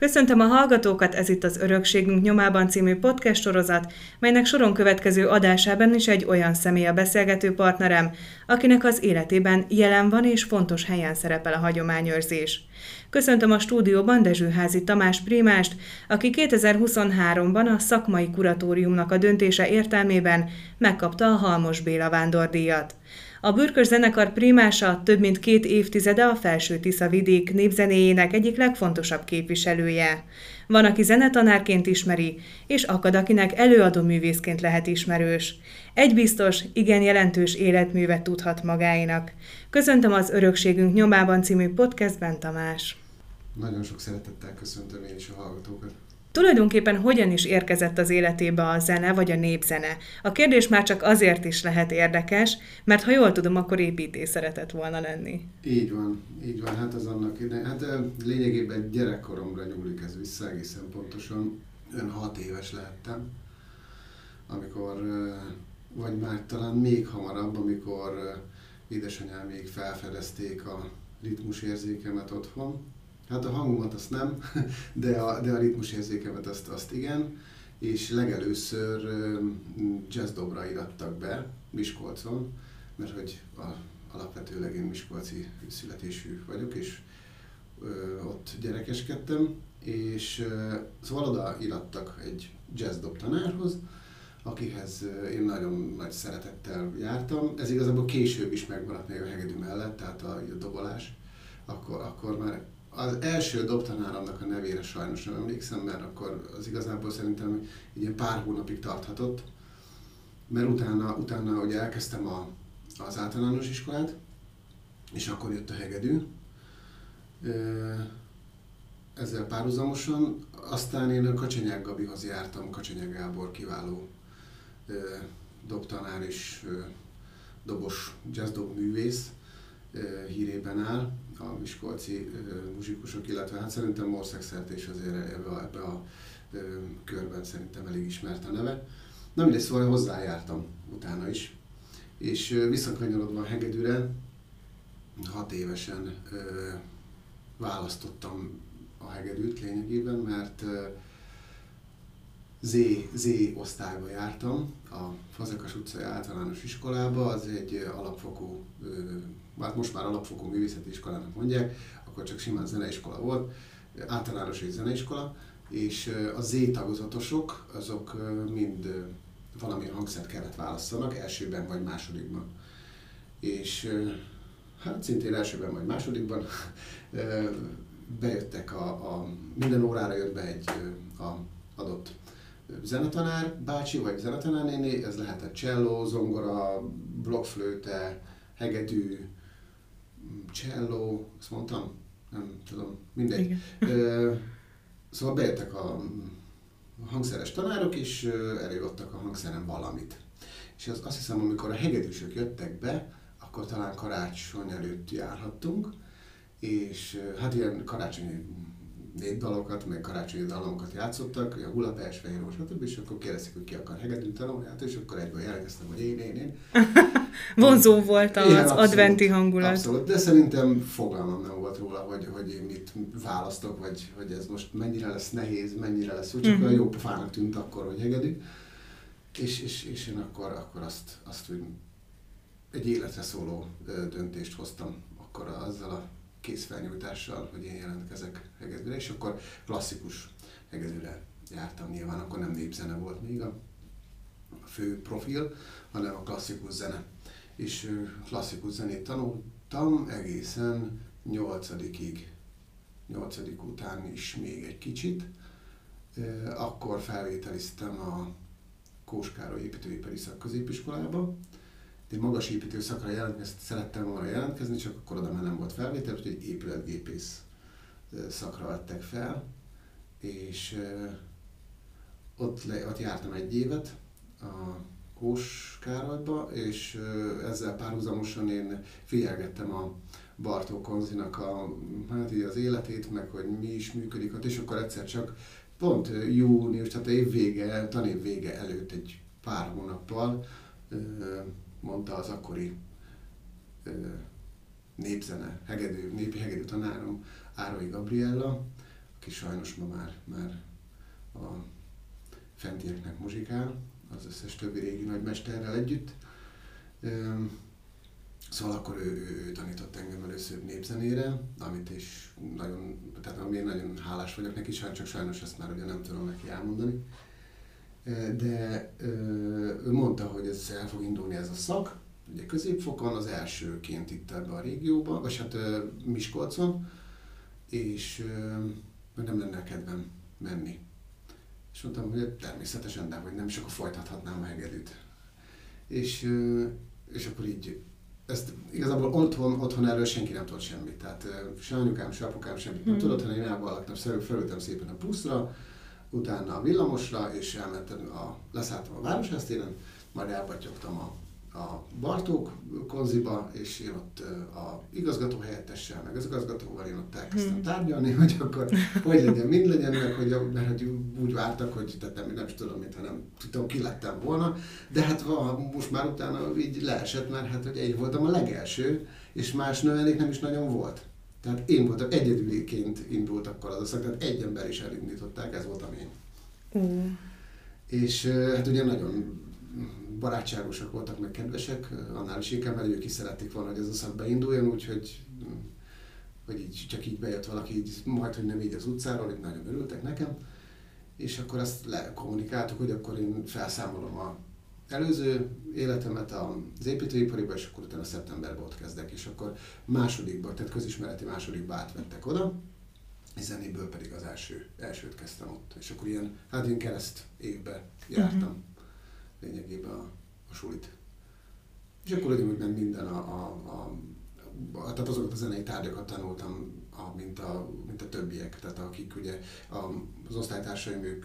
Köszöntöm a hallgatókat, ez itt az Örökségünk nyomában című podcast sorozat, melynek soron következő adásában is egy olyan személy a beszélgető partnerem, akinek az életében jelen van és fontos helyen szerepel a hagyományőrzés. Köszöntöm a stúdióban Dezsőházi Tamás Primást, aki 2023-ban a szakmai kuratóriumnak a döntése értelmében megkapta a Halmos Béla vándordíjat. A Bürkös zenekar primása több mint két évtizede a Felső Tisza vidék népzenéjének egyik legfontosabb képviselője. Van, aki zenetanárként ismeri, és akad, akinek előadó művészként lehet ismerős. Egy biztos, igen jelentős életművet tudhat magáinak. Köszöntöm az Örökségünk nyomában című podcastben, Tamás. Nagyon sok szeretettel köszöntöm én is a hallgatókat. Tulajdonképpen hogyan is érkezett az életébe a zene vagy a népzene? A kérdés már csak azért is lehet érdekes, mert ha jól tudom, akkor építész szeretett volna lenni. Így van, így van. Hát az annak. Hát lényegében gyerekkoromra nyúlik ez vissza egészen pontosan. Ön hat éves lehettem, amikor, vagy már talán még hamarabb, amikor édesanyám még felfedezték a ritmusérzékemet otthon, Hát a hangomat azt nem, de a, de a ritmusérzékemet azt, azt igen. És legelőször jazz dobra irattak be Miskolcon, mert hogy a, alapvetőleg én miskolci születésű vagyok, és ö, ott gyerekeskedtem, és ö, szóval oda irattak egy jazz dob tanárhoz, akihez én nagyon nagy szeretettel jártam. Ez igazából később is megmaradt még a hegedű mellett, tehát a, a dobolás. Akkor, akkor már az első dobtanáramnak a nevére sajnos nem emlékszem, mert akkor az igazából szerintem egy pár hónapig tarthatott, mert utána, utána ugye elkezdtem a, az általános iskolát, és akkor jött a hegedű. Ezzel párhuzamosan, aztán én a Kacsanyák Gabihoz jártam, Kacsanyák Gábor kiváló dobtanár és dobos jazzdob művész hírében áll, a miskolci muzsikusok, illetve hát szerintem országszerte is azért ebbe a, ebbe a körben szerintem elég ismert a neve. Na mindegy, szóval hozzájártam utána is. És visszakanyarodva a hegedűre, hat évesen ö, választottam a hegedűt lényegében, mert ö, Z, Z osztályba jártam, a Fazekas utcai általános iskolába, az egy alapfokú hát most már alapfokú művészeti iskolának mondják, akkor csak simán zeneiskola volt, általános és zeneiskola, és a Z tagozatosok, azok mind valami hangszert kellett válasszanak, elsőben vagy másodikban. És hát szintén elsőben vagy másodikban bejöttek a, a minden órára jött be egy a adott zenetanár bácsi, vagy zenetanár néni, ez lehetett cselló, zongora, blokkflőte, hegedű, cello, azt mondtam? Nem tudom, mindegy. Igen. Szóval bejöttek a hangszeres tanárok, és előadtak a hangszeren valamit. És az, azt hiszem, amikor a hegedűsök jöttek be, akkor talán karácsony előtt járhattunk, és hát ilyen karácsonyi népdalokat, meg karácsonyi dalokat játszottak, a Hulapes, Fehér stb. És akkor kérdezték, hogy ki akar hegedűt tanulni, hát és akkor egyből jelentkeztem, hogy én, én, én. Vonzó volt az Igen, abszolút, adventi hangulat. Abszolút, de szerintem fogalmam nem volt róla, hogy, hogy én mit választok, vagy hogy ez most mennyire lesz nehéz, mennyire lesz úgy, csak uh-huh. jó pofának tűnt akkor, hogy hegedű. És, és, és én akkor, akkor azt, azt úgy egy életre szóló döntést hoztam akkor azzal a készfelnyújtással, hogy én jelentkezek hegedűre, és akkor klasszikus hegedűre jártam nyilván, akkor nem népzene volt még a fő profil, hanem a klasszikus zene. És klasszikus zenét tanultam egészen nyolcadikig, nyolcadik után is még egy kicsit. Akkor felvételiztem a Kóskároly építőipari szakközépiskolába, egy magas építő szakra jelentkezni, szerettem volna jelentkezni, csak akkor oda már nem volt felvétel, úgyhogy épületgépész szakra vettek fel, és ott, le, ott jártam egy évet a Kós Károlyba, és ezzel párhuzamosan én figyelgettem a Bartó Konzinak a, hát így az életét, meg hogy mi is működik ott, és akkor egyszer csak pont június, tehát év vége, tanév vége előtt egy pár hónappal mondta az akkori népzene, hegedű, népi hegedű tanárom, Árai Gabriella, aki sajnos ma már, már a fentieknek muzsikál, az összes többi régi nagymesterrel együtt. Szóval akkor ő, ő, ő tanított engem először népzenére, amit is nagyon, tehát amiért nagyon hálás vagyok neki, csak sajnos ezt már ugye nem tudom neki elmondani. De ő mondta, hogy ez el fog indulni ez a szak, ugye középfokon, az elsőként itt ebbe a régióban, vagy hát Miskolcon, és nem lenne kedvem menni. És mondtam, hogy természetesen nem, hogy nem, és akkor folytathatnám a hegedűt. És, és akkor így ezt igazából otthon, otthon erről senki nem tudott semmit. Tehát se anyukám, se apukám semmit nem hmm. tudott, hanem én elbalaktam, felültem szépen a puszra, utána a villamosra, és elmentem, a, leszálltam a Városhásztéren, majd elbatyogtam a a Bartók konziba, és én ott a igazgató helyettessel, meg az igazgatóval én ott elkezdtem hmm. tárgyalni, hogy akkor hogy legyen, mind legyen, meg hogy, mert hogy úgy vártak, hogy tehát nem, nem is tudom, mintha nem tudom, ki lettem volna, de hát most már utána így leesett, mert hát hogy egy voltam a legelső, és más növelék nem is nagyon volt. Tehát én voltam, egyedüliként indult akkor az szak, tehát egy ember is elindították, ez voltam én. Mm. És hát ugye nagyon barátságosak voltak, meg kedvesek, annál is inkább, mert ők is szerették volna, hogy ez a szak beinduljon, úgyhogy hogy így, csak így bejött valaki, így, majd, hogy nem így az utcáról, itt nagyon örültek nekem, és akkor azt lekommunikáltuk, hogy akkor én felszámolom a előző életemet az építőipariba, és akkor utána szeptemberben ott kezdek, és akkor másodikban, tehát közismereti másodikba átvettek oda, és zenéből pedig az első, elsőt kezdtem ott, és akkor ilyen, hát én kereszt évben jártam. Uh-huh lényegében a, a sulit. És akkor ugyanúgy ment minden a, a, a, a tehát azokat a zenei tárgyakat tanultam, a, mint, a, mint a többiek, tehát akik ugye a, az osztálytársaim, ők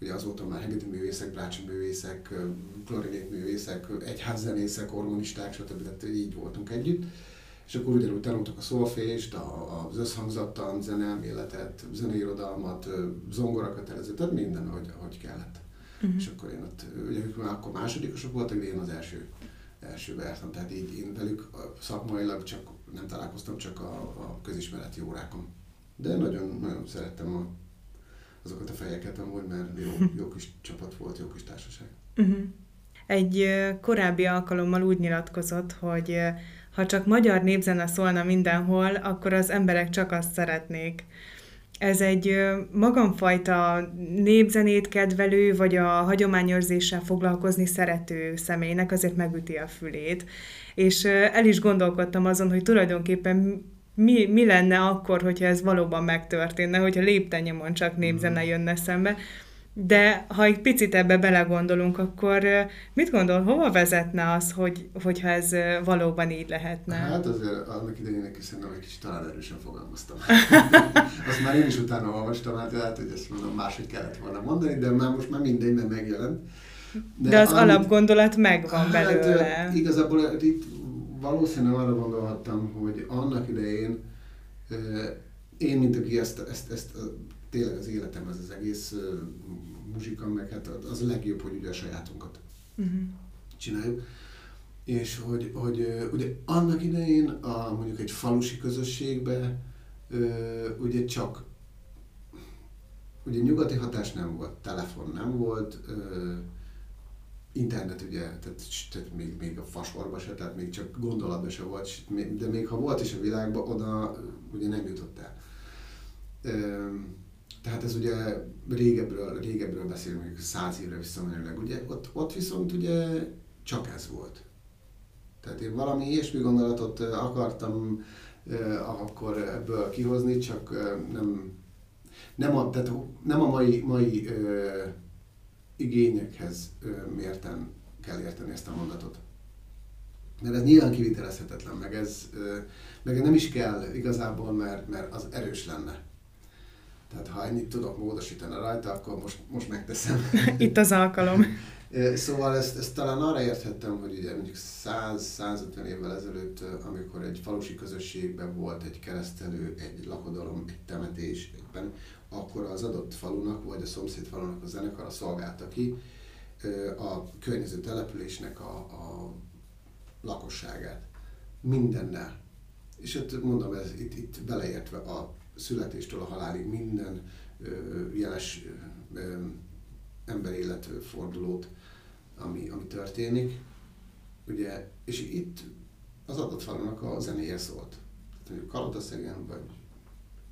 ugye azóta már hegedű művészek, brácsi művészek, klarinét művészek, egyházzenészek, orgonisták, stb. Tehát így voltunk együtt. És akkor ugyanúgy tanultak a szolfést, az összhangzattan, zeneelméletet, zeneirodalmat, zongorakötelező, tehát minden, hogy, hogy kellett. Uh-huh. És akkor én ott, ugye ők már akkor másodikosok voltak, de én az első, első jártam. Tehát így én velük szakmailag csak nem találkoztam, csak a, a közismereti órákon. De nagyon, nagyon szerettem a, azokat a fejeket amúgy, mert jó, jó kis csapat volt, jó kis társaság. Uh-huh. Egy korábbi alkalommal úgy nyilatkozott, hogy ha csak magyar népzene szólna mindenhol, akkor az emberek csak azt szeretnék ez egy magamfajta népzenét kedvelő, vagy a hagyományőrzéssel foglalkozni szerető személynek azért megüti a fülét. És el is gondolkodtam azon, hogy tulajdonképpen mi, mi lenne akkor, hogyha ez valóban megtörténne, hogyha léptennyomon csak népzene mhm. jönne szembe. De ha egy picit ebbe belegondolunk, akkor mit gondol, hova vezetne az, hogy, hogyha ez valóban így lehetne? Hát azért annak idején neki szerintem egy kicsit talán erősen fogalmaztam. Azt már én is utána olvastam, hát lehet, hogy ezt mondom, máshogy kellett volna mondani, de már most már mindegy, mert megjelent. De, de az amit, alapgondolat megvan hát, belőle. Igazából itt valószínűleg arra gondolhattam, hogy annak idején én, mint aki ezt, ezt, ezt tényleg az életem, ez az egész muzsika, meg hát az a legjobb, hogy ugye a sajátunkat uh-huh. csináljuk. És hogy, hogy ugye annak idején a, mondjuk egy falusi közösségbe ugye csak ugye nyugati hatás nem volt, telefon nem volt, internet ugye, tehát, tehát még, még a fasorba se, tehát még csak gondolatban se volt, de még ha volt is a világban, oda ugye nem jutott el. Tehát ez ugye régebről, régebről beszélünk, mondjuk száz évre visszamenőleg, ugye ott, ott viszont ugye csak ez volt. Tehát én valami ilyesmi gondolatot akartam akkor ebből kihozni, csak nem, nem, a, tehát nem a mai, mai igényekhez mérten kell érteni ezt a mondatot. Mert ez nyilván kivitelezhetetlen, meg ez meg nem is kell igazából, mert, mert az erős lenne. Tehát ha ennyit tudok módosítani rajta, akkor most, most megteszem. Itt az alkalom. Szóval ezt, ezt talán arra érthettem, hogy ugye mondjuk 100-150 évvel ezelőtt, amikor egy falusi közösségben volt egy keresztelő, egy lakodalom, egy temetés, egyben, akkor az adott falunak, vagy a szomszéd falunak a zenekara szolgálta ki a környező településnek a, a lakosságát. Mindennel. És ott mondom, ez itt, itt beleértve a születéstől a halálig minden jeles emberéletfordulót, ami, ami történik. Ugye, és itt az adatfalnak a zenéje szólt. Tehát mondjuk Kalotaszegen, vagy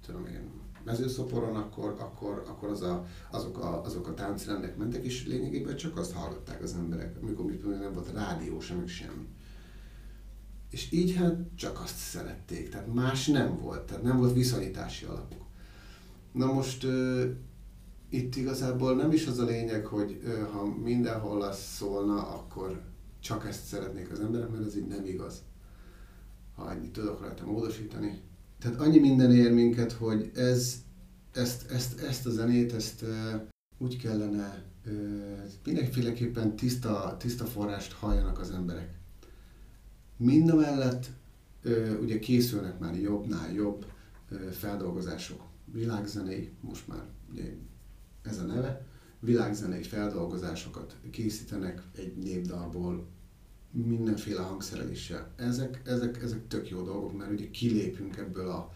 tudom én, mezőszoporon, akkor, akkor, akkor az a, azok, a, azok a táncrendek mentek, és lényegében csak azt hallgatták az emberek, amikor mit nem volt rádió sem, semmi. És így hát csak azt szerették, tehát más nem volt, tehát nem volt viszonyítási alapuk. Na most uh, itt igazából nem is az a lényeg, hogy uh, ha mindenhol az szólna, akkor csak ezt szeretnék az emberek, mert ez így nem igaz. Ha annyit tudok rajta módosítani. Tehát annyi minden ér minket, hogy ez, ezt, ezt, ezt a zenét, ezt úgy kellene, mindenféleképpen tiszta, tiszta forrást halljanak az emberek. Mind a mellett ugye készülnek már jobbnál jobb feldolgozások. Világzenei, most már ugye ez a neve, világzenei feldolgozásokat készítenek egy népdalból, mindenféle hangszereléssel. Ezek, ezek, ezek tök jó dolgok, mert ugye kilépünk ebből a,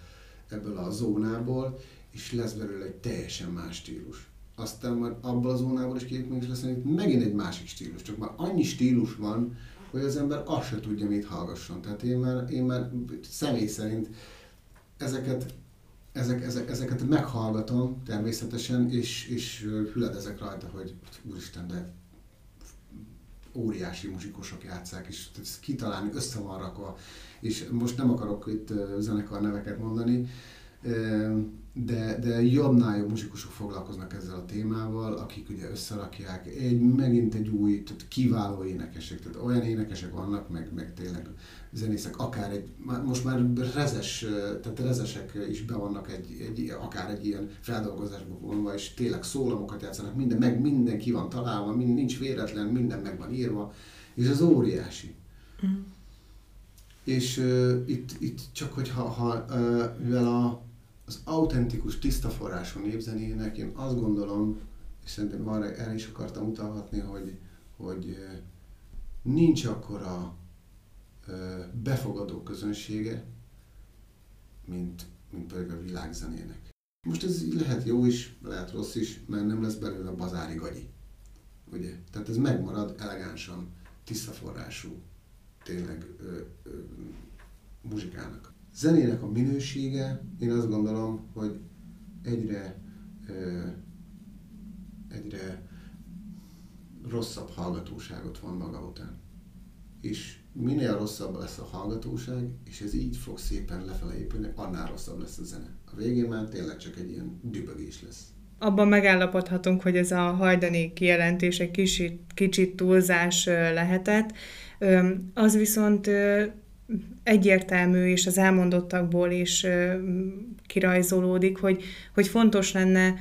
ebből a zónából, és lesz belőle egy teljesen más stílus. Aztán már abból a zónából is kilépünk, és lesz megint egy másik stílus. Csak már annyi stílus van, hogy az ember azt se tudja, mit hallgasson. Tehát én már, én már személy szerint ezeket, ezek, ezek, ezeket meghallgatom természetesen, és, és hüledezek rajta, hogy úristen, de óriási muzsikusok játszák, és kitalálni, össze van rakva, és most nem akarok itt zenekar neveket mondani, de, de jobbnál jobb muzsikusok foglalkoznak ezzel a témával, akik ugye összerakják, egy, megint egy új, tehát kiváló énekesek, tehát olyan énekesek vannak, meg, meg tényleg zenészek, akár egy, most már rezes, tehát rezesek is be vannak egy, egy, akár egy ilyen feldolgozásba vonva, és tényleg szólamokat játszanak, minden, meg minden ki van találva, mind, nincs véletlen, minden meg van írva, és az óriási. Mm. És uh, itt, itt csak, hogy ha, ha uh, mivel a az autentikus, tiszta forrású népzenének én azt gondolom, és szerintem arra el is akartam utalhatni, hogy, hogy nincs akkora befogadó közönsége, mint, mint pedig a világzenének. Most ez lehet jó is, lehet rossz is, mert nem lesz belőle bazári gagyi. Ugye? Tehát ez megmarad elegánsan, tiszta forrású, tényleg ö, ö, muzsikának zenének a minősége, én azt gondolom, hogy egyre, egyre rosszabb hallgatóságot van maga után. És minél rosszabb lesz a hallgatóság, és ez így fog szépen lefele épülni, annál rosszabb lesz a zene. A végén már tényleg csak egy ilyen dübögés lesz. Abban megállapodhatunk, hogy ez a hajdani kijelentés egy kicsit, kicsit túlzás lehetett. Az viszont egyértelmű, és az elmondottakból is kirajzolódik, hogy, hogy fontos lenne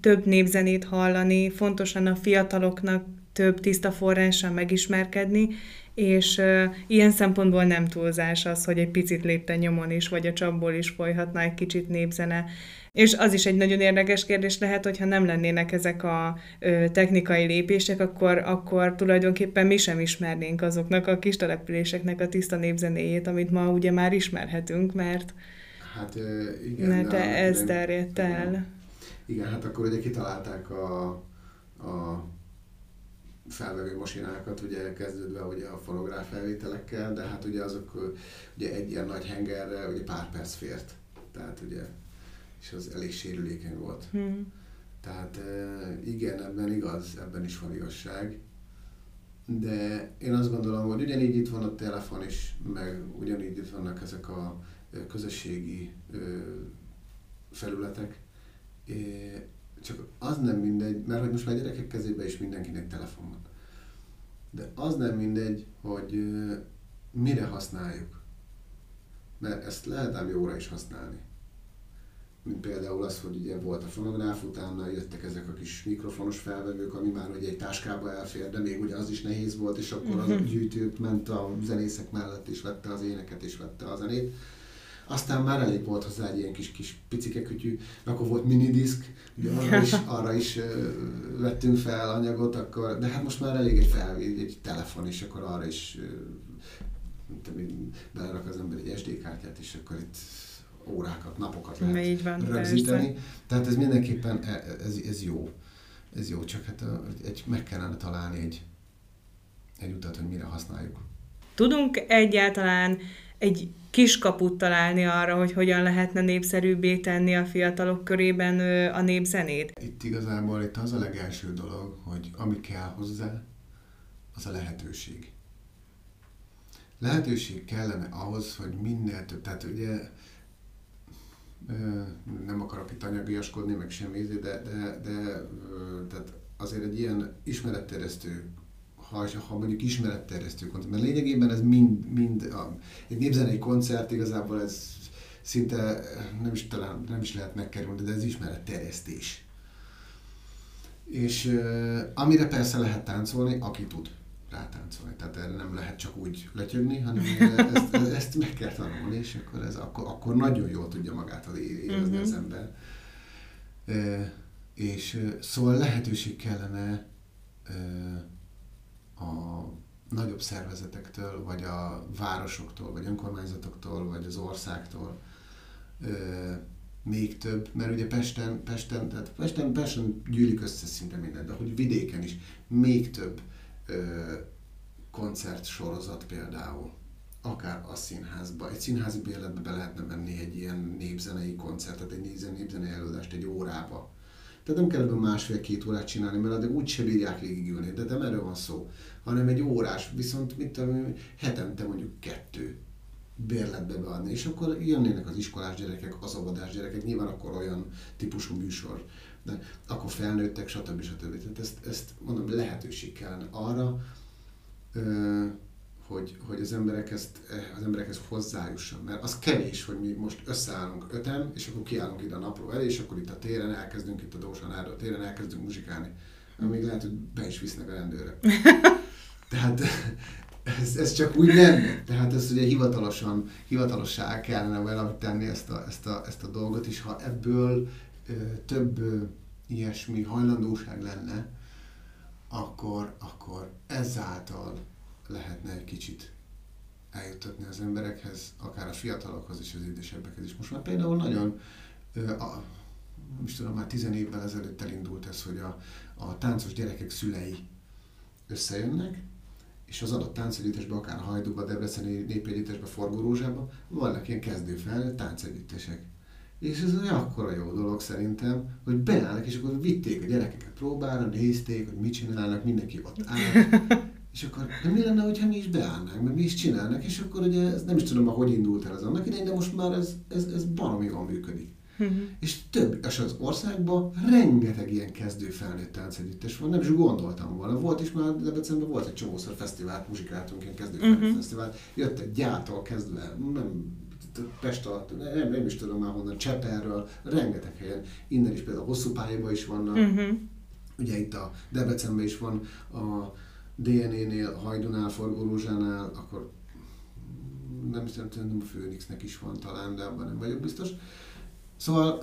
több népzenét hallani, fontos lenne a fiataloknak több tiszta forrással megismerkedni, és ilyen szempontból nem túlzás az, hogy egy picit lépte nyomon is, vagy a csapból is folyhatna egy kicsit népzene. És az is egy nagyon érdekes kérdés lehet, hogyha nem lennének ezek a ö, technikai lépések, akkor, akkor tulajdonképpen mi sem ismernénk azoknak a kis településeknek a tiszta népzenéjét, amit ma ugye már ismerhetünk, mert, hát, igen, mert ez terjedt el. Igen. igen, hát akkor ugye kitalálták a, a felvevő masinákat, ugye kezdődve ugye a fonográf felvételekkel, de hát ugye azok ugye egy ilyen nagy hengerre ugye pár perc fért. Tehát ugye és az elég sérülékeny volt. Hmm. Tehát igen, ebben igaz, ebben is van igazság. De én azt gondolom, hogy ugyanígy itt van a telefon is, meg ugyanígy itt vannak ezek a közösségi felületek. Csak az nem mindegy, mert hogy most már gyerekek kezében is mindenkinek telefon van. De az nem mindegy, hogy mire használjuk. Mert ezt lehet ám jóra is használni mint például az, hogy ugye volt a fonográf, utána jöttek ezek a kis mikrofonos felvevők, ami már ugye egy táskába elfér, de még ugye az is nehéz volt, és akkor az gyűjtő ment a zenészek mellett, és vette az éneket, és vette a zenét. Aztán már elég volt hozzá egy ilyen kis, kis picike kütyű, akkor volt minidisk, ugye arra is, arra is vettünk fel anyagot, akkor, de hát most már elég egy fel, egy telefon, és akkor arra is uh, belerak az ember egy SD kártyát, és akkor itt órákat, napokat lehet Így van, rögzíteni. persze. Tehát ez mindenképpen, e- ez, ez jó. Ez jó, csak hát ö, egy, meg kellene találni egy, egy utat, hogy mire használjuk. Tudunk egyáltalán egy kiskaput találni arra, hogy hogyan lehetne népszerűbbé tenni a fiatalok körében a népzenét? Itt igazából itt az a legelső dolog, hogy ami kell hozzá, az a lehetőség. Lehetőség kellene ahhoz, hogy minél több, tehát ugye nem akarok itt anyagiaskodni, meg semmi, de, de, de tehát azért egy ilyen ismeretterjesztő, ha, ha mondjuk ismeretterjesztő koncert, mert lényegében ez mind, mind a, egy népzenei koncert igazából ez szinte nem is, talán nem is lehet megkerülni, de ez ismeretterjesztés. És amire persze lehet táncolni, aki tud rátáncolni. Tehát erre nem lehet csak úgy letyögni, hanem ezt, ezt meg kell tanulni, és akkor, ez, akkor, akkor nagyon jól tudja magát érezni Mhm. az ember. Uh, és szóval lehetőség kellene uh, a nagyobb szervezetektől, vagy a városoktól, vagy önkormányzatoktól, vagy az országtól ö, még több, mert ugye Pesten, Pesten, tehát Pesten, Pesten gyűlik össze szinte minden, de hogy vidéken is még több ö, koncertsorozat például, akár a színházba, egy színházi bérletbe be lehetne menni egy ilyen népzenei koncertet, egy népzen- népzenei előadást egy órába. Tehát nem kell ebből másfél-két órát csinálni, mert addig úgy se bírják végigülni, de nem erről van szó, hanem egy órás, viszont mit tudom, hetente mondjuk kettő bérletbe beadni, és akkor jönnének az iskolás gyerekek, az óvodás gyerekek, nyilván akkor olyan típusú műsor, de akkor felnőttek, stb. stb. Tehát ezt, ezt mondom, lehetőség kellene arra, ö, hogy, hogy az emberek ezt, eh, az emberekhez hozzájusson. Mert az kevés, hogy mi most összeállunk öten, és akkor kiállunk ide a napló elé, és akkor itt a téren elkezdünk, itt a Dósan Árda téren elkezdünk muzsikálni. Amíg lehet, hogy be is visznek a rendőrök. Tehát ez, ez csak úgy nem. Tehát ezt ugye hivatalosan, hivatalossá kellene valahogy tenni ezt a, ezt a, ezt a dolgot, és ha ebből ö, több ö, ilyesmi hajlandóság lenne, akkor, akkor ezáltal lehetne egy kicsit eljuttatni az emberekhez, akár a fiatalokhoz és az idősebbekhez is. Most már például nagyon, a, nem is tudom, már tizen évvel ezelőtt elindult ez, hogy a, a táncos gyerekek szülei összejönnek, és az adott táncegyüttesben, akár Hajdúba, Debreceni népegyüttesbe, Forgórózsába, vannak ilyen kezdő felnőtt táncegyüttesek. És ez egy akkora jó dolog szerintem, hogy beállnak, és akkor vitték a gyerekeket próbára, nézték, hogy mit csinálnak, mindenki ott áll. És akkor, de mi lenne, hogyha mi is beállnánk, mert mi is csinálnak, és akkor ugye ez nem is tudom, hogy indult el az annak idején, de most már ez, ez, ez baromi jól működik. Mhm. És több, és az országban rengeteg ilyen kezdő felnőtt táncegyüttes van, nem is gondoltam volna. Volt is már Debrecenben, volt egy csomószor fesztivált, muzsikáltunk ilyen kezdő felnőtt Mhm. fesztivált, jött egy gyártól kezdve, nem Pest alatt, nem, nem is tudom már honnan, Cseperről, rengeteg helyen, innen is például hosszú pályában is vannak, Mhm. ugye itt a Debrecenben is van a DNA-nél, Hajdunál, Forgórózsánál, akkor nem is tudom, a Főnixnek is van talán, de abban nem vagyok biztos. Szóval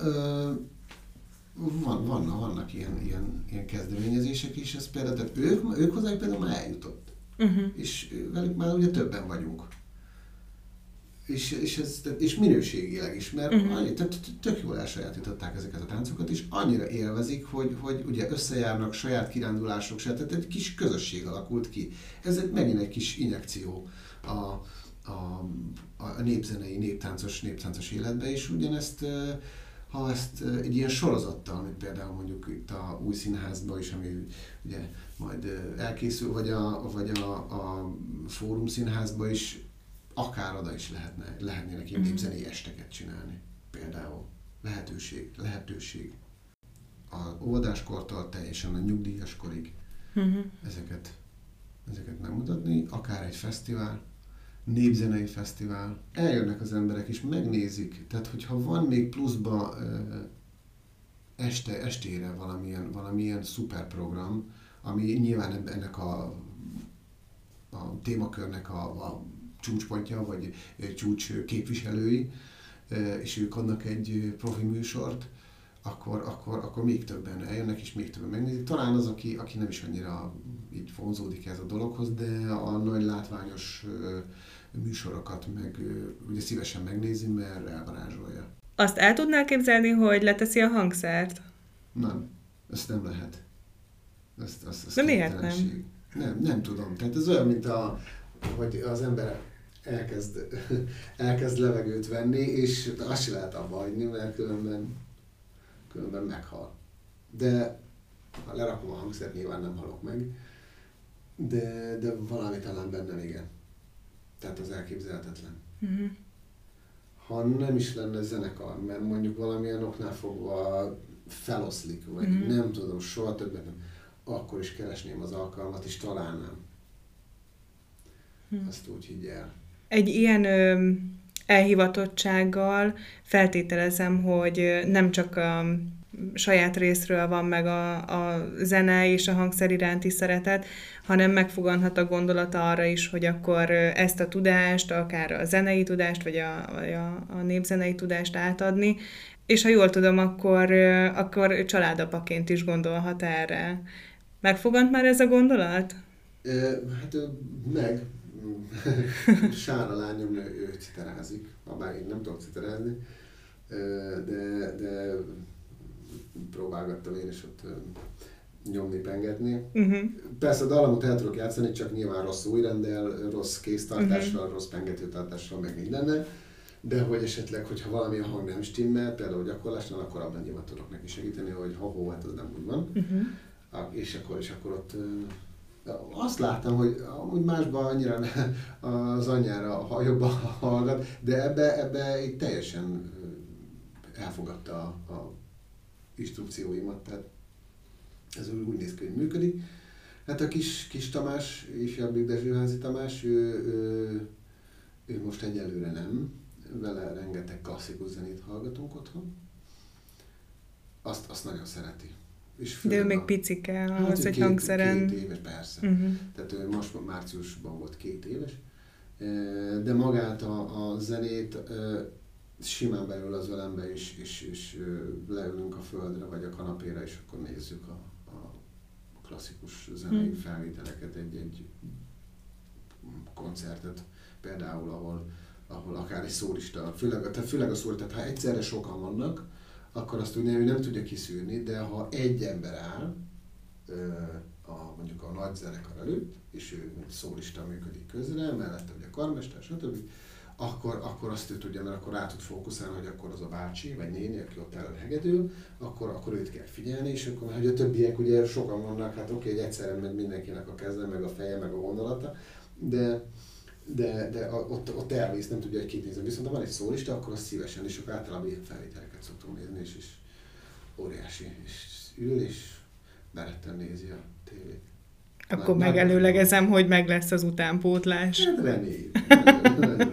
van, vannak, vannak ilyen, ilyen, ilyen kezdeményezések is, ez például, tehát ők, ők hozzájuk például már eljutott, Mhm. és velük már ugye többen vagyunk. És, és, ez, és minőségileg is, mert Mhm. uh-huh. annyi, tehát tök jól elsajátították ezeket a táncokat, és annyira élvezik, hogy, hogy ugye összejárnak, saját kirándulások, saját, tehát egy kis közösség alakult ki. Ez egy, megint egy kis injekció a, a, a népzenei, néptáncos, néptáncos életbe, és ugyanezt ha ezt egy ilyen sorozattal, mint például mondjuk itt a új színházban is, ami ugye majd elkészül, vagy a, vagy a, a fórum színházban is, akár oda is lehetne, lehetnének ilyen Mhm. népzenei esteket csinálni. Például. Lehetőség, lehetőség. A óvodáskortól teljesen a nyugdíjas korig Mhm. ezeket, ezeket megmutatni, akár egy fesztivál, népzenei fesztivál. Eljönnek az emberek és megnézik. Tehát, hogyha van még pluszba este, estére valamilyen, valamilyen szuper program, ami nyilván ennek a, a témakörnek a, a csúcspontja, vagy csúcs képviselői, és ők adnak egy profi műsort, akkor, akkor, akkor még többen eljönnek, és még többen megnézik. Talán az, aki, aki nem is annyira így vonzódik ez a dologhoz, de a nagy látványos műsorokat meg ugye szívesen megnézi, mert elvarázsolja. Azt el tudnál képzelni, hogy leteszi a hangszert? Nem, ezt nem lehet. Ezt, azt, azt De miért nem? Nem, nem tudom. Tehát ez olyan, mint a, hogy az ember elkezd, elkezd levegőt venni, és azt se lehet abba hagyni, mert különben, különben meghal. De ha lerakom a hangszert, nyilván nem halok meg, de, de valami talán bennem igen. Tehát az elképzelhetetlen. Uh-huh. Ha nem is lenne zenekar, mert mondjuk valamilyen oknál fogva feloszlik, vagy uh-huh. nem tudom, soha többet nem, akkor is keresném az alkalmat, és találnám. Uh-huh. Azt úgy higgy el. Egy ilyen ö, elhivatottsággal feltételezem, hogy nem csak a saját részről van meg a, a zene és a hangszer iránti szeretet, hanem megfoganhat a gondolata arra is, hogy akkor ezt a tudást, akár a zenei tudást, vagy a, vagy a, a népzenei tudást átadni, és ha jól tudom, akkor, akkor családapaként is gondolhat erre. Megfogant már ez a gondolat? Hát meg. Sára lányom, ő, ő citerázik, bár én nem tudok citerázni, de, de próbálgattam én is ott nyomni, pengetni. Uh-huh. Persze a dallamot el tudok játszani, csak nyilván rossz újrendel, rossz kéztartással, uh-huh. rossz pengetőtartással, meg mindennel. De hogy esetleg, hogyha valami a hang nem stimmel, például gyakorlásnál, akkor abban nyilván tudok neki segíteni, hogy ha hó, hát az nem úgy van. Uh-huh. És akkor, és akkor ott azt láttam, hogy amúgy másban annyira az anyjára ha jobban hallgat, de ebbe, ebbe egy teljesen elfogadta a, a instrukcióimat, tehát ez úgy néz ki, hogy működik. Hát a kis, kis Tamás, ifjabb Dezsőházi Tamás, ő, ő, ő most egyelőre nem, vele rengeteg klasszikus zenét hallgatunk otthon. Azt, azt nagyon szereti. És De ő még picike hát, hogy hangszeren... Két éves, persze. Uh-huh. Tehát ő most márciusban volt két éves. De magát a, a zenét simán beül az ölembe, és, és, és leülünk a földre, vagy a kanapéra, és akkor nézzük a, a klasszikus zenei hmm. felvételeket, egy-egy koncertet, például, ahol, ahol akár egy szólista, főleg, tehát főleg a szólista, tehát ha egyszerre sokan vannak, akkor azt ugye ő nem tudja kiszűrni, de ha egy ember áll, a, mondjuk a nagy zenekar előtt, és ő mint szólista működik közre, mellette ugye karmester, stb., akkor, akkor azt ő tudja, mert akkor rá tud fókuszálni, hogy akkor az a bácsi vagy néni, aki ott elő hegedül, akkor, akkor őt kell figyelni, és akkor, hogy a többiek ugye sokan vannak, hát oké, hogy egyszerűen megy mindenkinek a keze, meg a feje, meg a gondolata, de, de, de ott, ott elvész, nem tudja, hogy kit nézni. Viszont ha van egy szólista, akkor azt szívesen, és akkor általában ilyen felvételeket szoktunk nézni, és, és óriási, és ül, és beretten nézi a tévét. Akkor megelőlegezem, hogy meg lesz az utánpótlás. Hát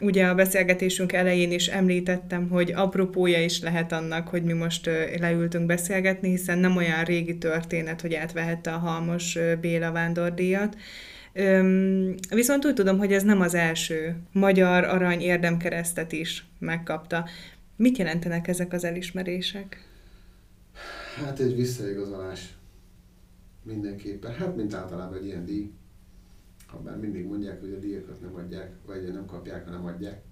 Ugye a beszélgetésünk elején is említettem, hogy apropója is lehet annak, hogy mi most leültünk beszélgetni, hiszen nem olyan régi történet, hogy átvehette a Halmos Béla vándordíjat. viszont úgy tudom, hogy ez nem az első. Magyar arany érdemkeresztet is megkapta. Mit jelentenek ezek az elismerések? Hát egy visszaigazolás mindenképpen. Hát, mint általában egy ilyen díj. Ha bár mindig mondják, hogy a díjakat nem adják, vagy nem kapják, hanem adják.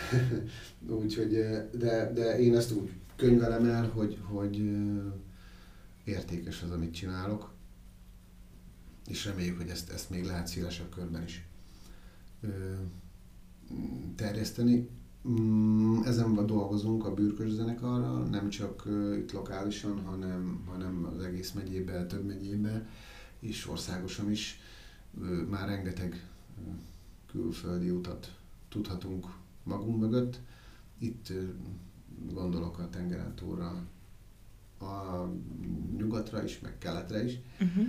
Úgyhogy, de, de én ezt úgy könyvelem el, hogy, hogy értékes az, amit csinálok, és reméljük, hogy ezt, ezt még lehet szélesebb körben is terjeszteni. Mm, ezen dolgozunk a bűrkös zenekarral, nem csak itt lokálisan, hanem, hanem az egész megyébe, több megyébe, és országosan is. Már rengeteg külföldi utat tudhatunk magunk mögött. Itt gondolok a tengeren túlra, a nyugatra is, meg keletre is. Uh-huh.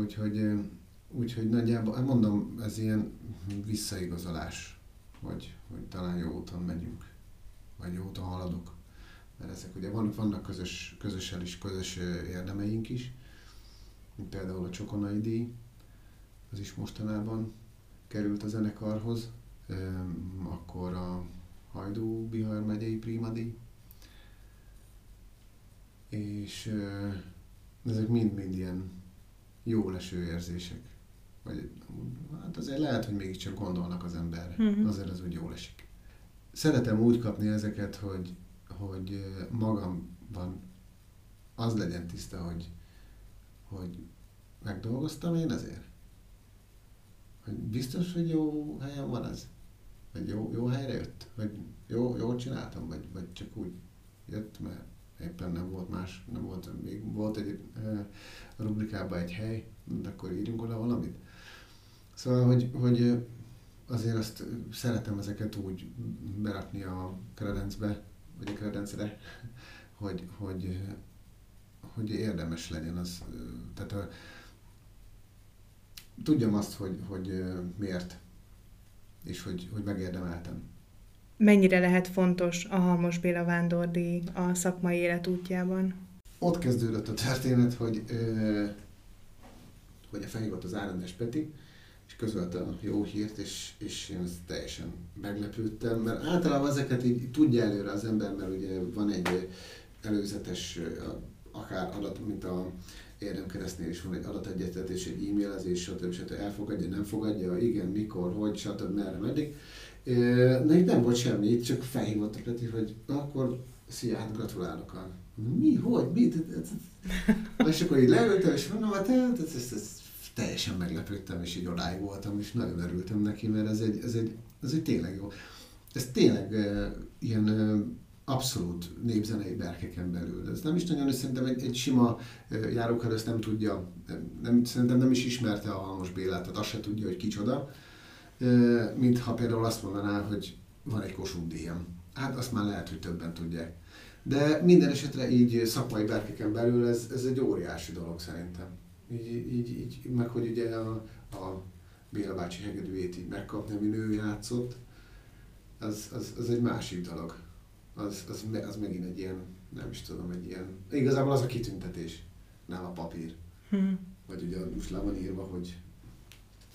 Úgyhogy, úgyhogy nagyjából, hát mondom, ez ilyen visszaigazolás hogy, hogy talán jó úton megyünk, vagy jó úton haladok. Mert ezek ugye vannak, vannak közös, közösen is, közös érdemeink is, mint például a Csokonai díj, az is mostanában került a zenekarhoz, akkor a Hajdú Bihar megyei Primadi, és ezek mind-mind ilyen jó leső érzések. Vagy hát azért lehet, hogy mégiscsak gondolnak az emberre. Uh-huh. Azért az úgy jól esik. szeretem úgy kapni ezeket, hogy, hogy magamban az legyen tiszta, hogy, hogy megdolgoztam én ezért. Hogy biztos, hogy jó helyen van ez? Vagy jó, jó helyre jött? Vagy jó, jól csináltam? Vagy, vagy csak úgy jött, mert éppen nem volt más, nem volt, még volt egy e, rubrikában egy hely, de akkor írjunk oda valamit. Szóval, hogy, hogy azért azt szeretem ezeket úgy berakni a kredencbe, vagy a kredencre, hogy, hogy, hogy érdemes legyen az. Tehát a, tudjam azt, hogy, hogy miért, és hogy, hogy megérdemeltem. Mennyire lehet fontos a Halmos Béla Vándordi a szakmai élet útjában? Ott kezdődött a történet, hogy, hogy a felhívott az Árendes Peti, közölte a jó hírt, és, és én ezt teljesen meglepődtem, mert általában ezeket így tudja előre az ember, mert ugye van egy előzetes akár adat, mint a érdemkeresztnél is van egy adategyeztetés, egy e-mailezés, stb. stb. elfogadja, nem fogadja, igen, mikor, hogy, stb. merre, meddig. Na itt nem volt semmi, itt csak felhívott a Peti, hogy akkor szia, hát gratulálok a mi, hogy, mit? És akkor így leültem, és mondom, hát ez, ez, ez, teljesen meglepődtem, és így odáig voltam, és nagyon örültem neki, mert ez egy, ez egy, ez egy tényleg jó. Ez tényleg uh, ilyen uh, abszolút népzenei berkeken belül. Ez nem is nagyon, szerintem egy, egy sima uh, járókör ezt nem tudja, nem, szerintem nem is ismerte a Halmos Bélát, tehát azt se tudja, hogy kicsoda, uh, mintha például azt mondaná, hogy van egy Kossuth díjam. Hát azt már lehet, hogy többen tudják. De minden esetre így szakmai berkeken belül ez, ez egy óriási dolog szerintem így, így, így, meg hogy ugye a, a Béla bácsi hegedűjét így megkapni, ami nő játszott, az, az, az egy másik dolog. Az, az, az megint egy ilyen, nem is tudom, egy ilyen, igazából az a kitüntetés, nem a papír. Hmm. Vagy ugye most le van írva, hogy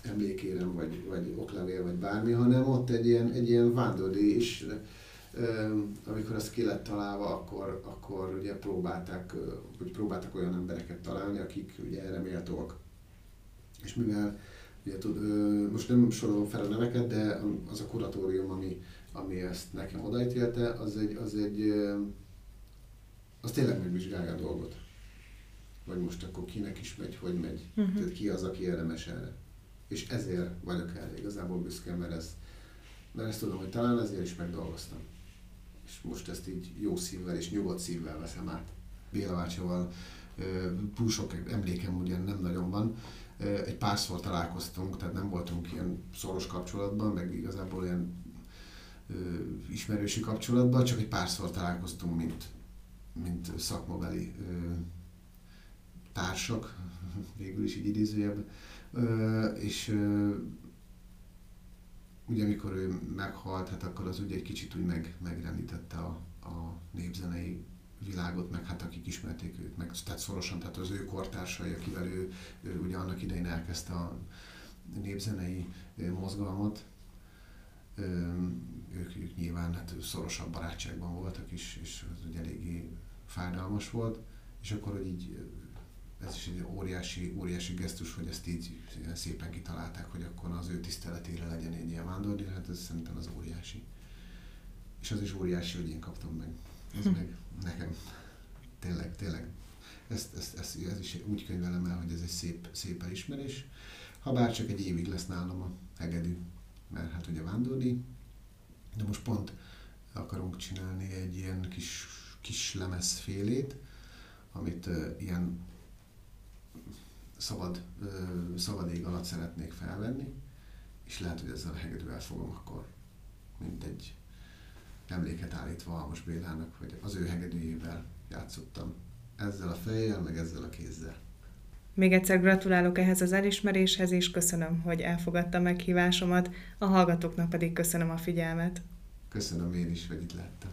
emlékérem, vagy, vagy oklevél, vagy bármi, hanem ott egy ilyen, egy ilyen vándordi, és amikor ez ki lett találva, akkor, akkor ugye próbálták, hogy próbáltak olyan embereket találni, akik ugye erre méltóak. És mivel ugye, tud, most nem sorolom fel a neveket, de az a kuratórium, ami, ami ezt nekem odaítélte, az egy, az egy, az tényleg megvizsgálja a dolgot. Vagy most akkor kinek is megy, hogy megy. Uh-huh. Tehát ki az, aki érdemes erre. És ezért vagyok erre igazából büszke, mert ezt, mert ezt tudom, hogy talán ezért is megdolgoztam és most ezt így jó szívvel és nyugodt szívvel veszem át. Béla bácsival túl sok emlékem ugye nem nagyon van. Egy párszor találkoztunk, tehát nem voltunk ilyen szoros kapcsolatban, meg igazából ilyen ismerősi kapcsolatban, csak egy párszor találkoztunk, mint, mint szakmabeli társak, végül is így idézőjebb, és ugye amikor ő meghalt, hát akkor az ugye egy kicsit úgy meg, megrendítette a, a népzenei világot, meg hát akik ismerték őt, meg tehát szorosan, tehát az ő kortársai, akivel ő, ő ugye annak idején elkezdte a népzenei mozgalmat, ők, ők nyilván hát szorosabb barátságban voltak is, és az ugye eléggé fájdalmas volt, és akkor, hogy így ez is egy óriási, óriási gesztus, hogy ezt így szépen kitalálták, hogy akkor az ő tiszteletére legyen egy ilyen vándordi, hát ez szerintem az óriási. És az is óriási, hogy én kaptam meg. Ez hm. meg nekem. Tényleg, tényleg. Ezt, ezt, ezt, ez is úgy könyvelem el, hogy ez egy szép, szép elismerés. Ha bár csak egy évig lesz nálam a hegedű, mert hát ugye vándordi, de most pont akarunk csinálni egy ilyen kis, kis lemezfélét, amit uh, ilyen szabad, szabad ég alatt szeretnék felvenni, és lehet, hogy ezzel a hegedűvel fogom akkor, mint egy emléket állítva Almos Bélának, hogy az ő hegedűjével játszottam. Ezzel a fejjel, meg ezzel a kézzel. Még egyszer gratulálok ehhez az elismeréshez, és köszönöm, hogy elfogadta meghívásomat, a hallgatóknak pedig köszönöm a figyelmet. Köszönöm én is, hogy itt lettem.